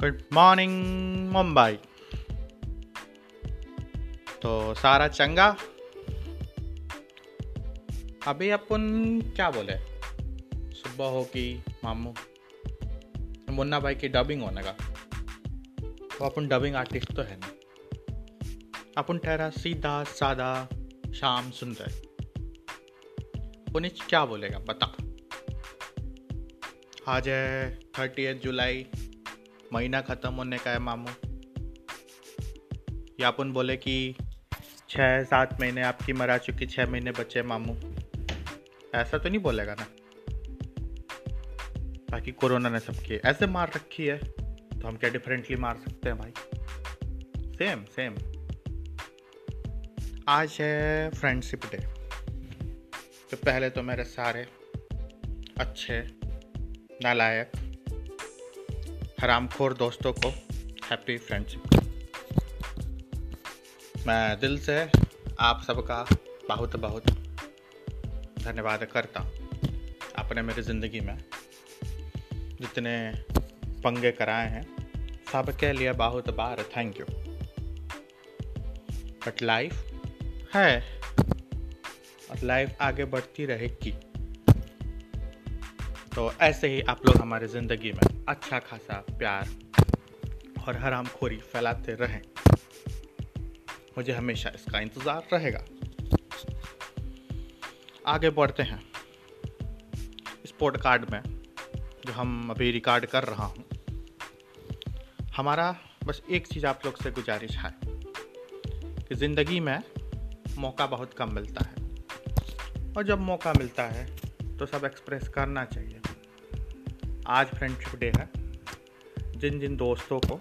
Good morning Mumbai तो सारा चंगा? अभी अपन क्या बोले? सुबह हो कि मामू? मुन्ना भाई की डबिंग होने का। तो अपन डबिंग आर्टिस्ट तो है ना। अपन ठहरा सीधा सादा शाम सुंदर। अपन क्या बोलेगा? बता। आज है थर्टी जुलाई। महीना ख़त्म होने का है मामू। या अपन बोले कि छः सात महीने आपकी मरा चुकी छः महीने बचे मामू। ऐसा तो नहीं बोलेगा ना? बाकी कोरोना ने सबकी ऐसे मार रखी है तो हम क्या डिफरेंटली मार सकते हैं भाई? सेम सेम आज है फ्रेंडशिप डे तो पहले तो मेरे सारे अच्छे, नालायक हरामखोर दोस्तों को हैप्पी फ्रेंडशिप मैं दिल से आप सबका बहुत बहुत धन्यवाद करता हूँ आपने मेरी ज़िंदगी में। जितने पंगे कराए हैं, सबके लिए बहुत बार थैंक यू बट लाइफ है, और लाइफ आगे बढ़ती रहेगी। तो ऐसे ही आप लोग हमारे ज़िंदगी में अच्छा खासा प्यार और हराम खोरी फैलाते रहें। मुझे हमेशा इसका इंतज़ार रहेगा। आगे बढ़ते हैं। इस पॉडकार्ड में जो हम अभी रिकॉर्ड कर रहा हूँ, हमारा बस एक चीज़ आप लोग से गुजारिश है कि ज़िंदगी में मौका बहुत कम मिलता है। और जब मौका मिलता है तो सब एक्सप्रेस करना चाहिए। आज फ्रेंडशिप डे है। जिन जिन दोस्तों को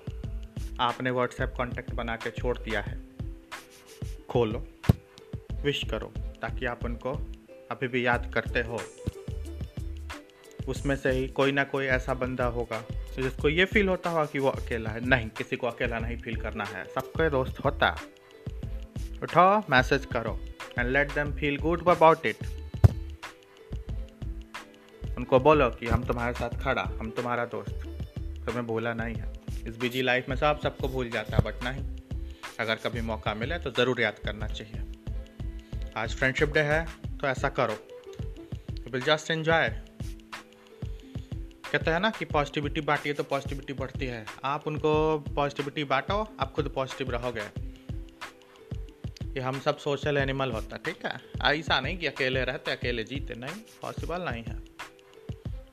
आपने व्हाट्सएप कांटेक्ट बना के छोड़ दिया है, खोलो विश करो, ताकि आप उनको अभी भी याद करते हो। उसमें से ही कोई ना कोई ऐसा बंदा होगा जिसको ये फील होता होगा कि वो अकेला है। नहीं, किसी को अकेला नहीं फील करना है। सबको दोस्त होता। उठाओ मैसेज करो and let them feel good about it उनको बोलो कि हम तुम्हारे साथ खड़ा, हम तुम्हारा दोस्त। तुम्हें भूला नहीं है। इस बिज़ी लाइफ में सब सबको भूल जाता है बट नहीं। अगर कभी मौका मिले तो ज़रूर याद करना चाहिए। आज फ्रेंडशिप डे है तो ऐसा करो। विल जस्ट एंजॉय कहते हैं ना कि पॉजिटिविटी बांटिए तो पॉजिटिविटी बढ़ती है। आप उनको पॉजिटिविटी बांटो, आप खुद पॉजिटिव रहोगे। कि हम सब सोशल एनिमल होता ठीक है? ऐसा नहीं कि अकेले रहते, अकेले जीते, नहीं। पॉसिबल नहीं है।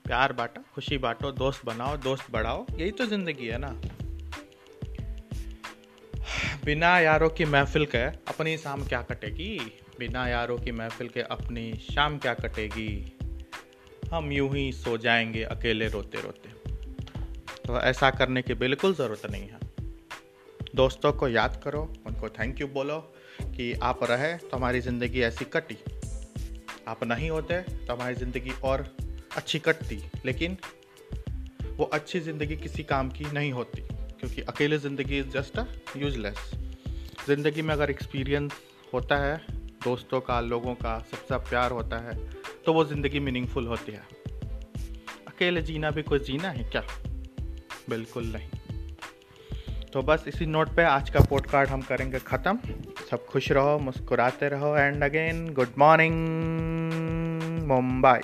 प्यार बांटो, खुशी बांटो, दोस्त बनाओ, दोस्त बढ़ाओ, यही तो ज़िंदगी है ना। बिना यारों की महफिल के अपनी शाम क्या कटेगी? बिना यारों की महफिल के अपनी शाम क्या कटेगी? हम यूँ ही सो जाएँगे अकेले रोते रोते तो ऐसा करने की बिल्कुल ज़रूरत नहीं है। दोस्तों को याद करो, उनको थैंक यू बोलो कि आप रहे तो हमारी ज़िंदगी ऐसी कटी। आप नहीं होते तो हमारी ज़िंदगी और अच्छी कटती, लेकिन वो अच्छी ज़िंदगी किसी काम की नहीं होती, क्योंकि अकेले ज़िंदगी इज़ जस्ट यूजलेस ज़िंदगी में अगर एक्सपीरियंस होता है, दोस्तों का, लोगों का, सबसे प्यार होता है तो वो ज़िंदगी मीनिंगफुल होती है। अकेले जीना भी कोई जीना है क्या? बिल्कुल नहीं। तो बस इसी नोट पे आज का पोडकार्ड हम करेंगे ख़त्म। सब खुश रहो, मुस्कुराते रहो and again good morning Mumbai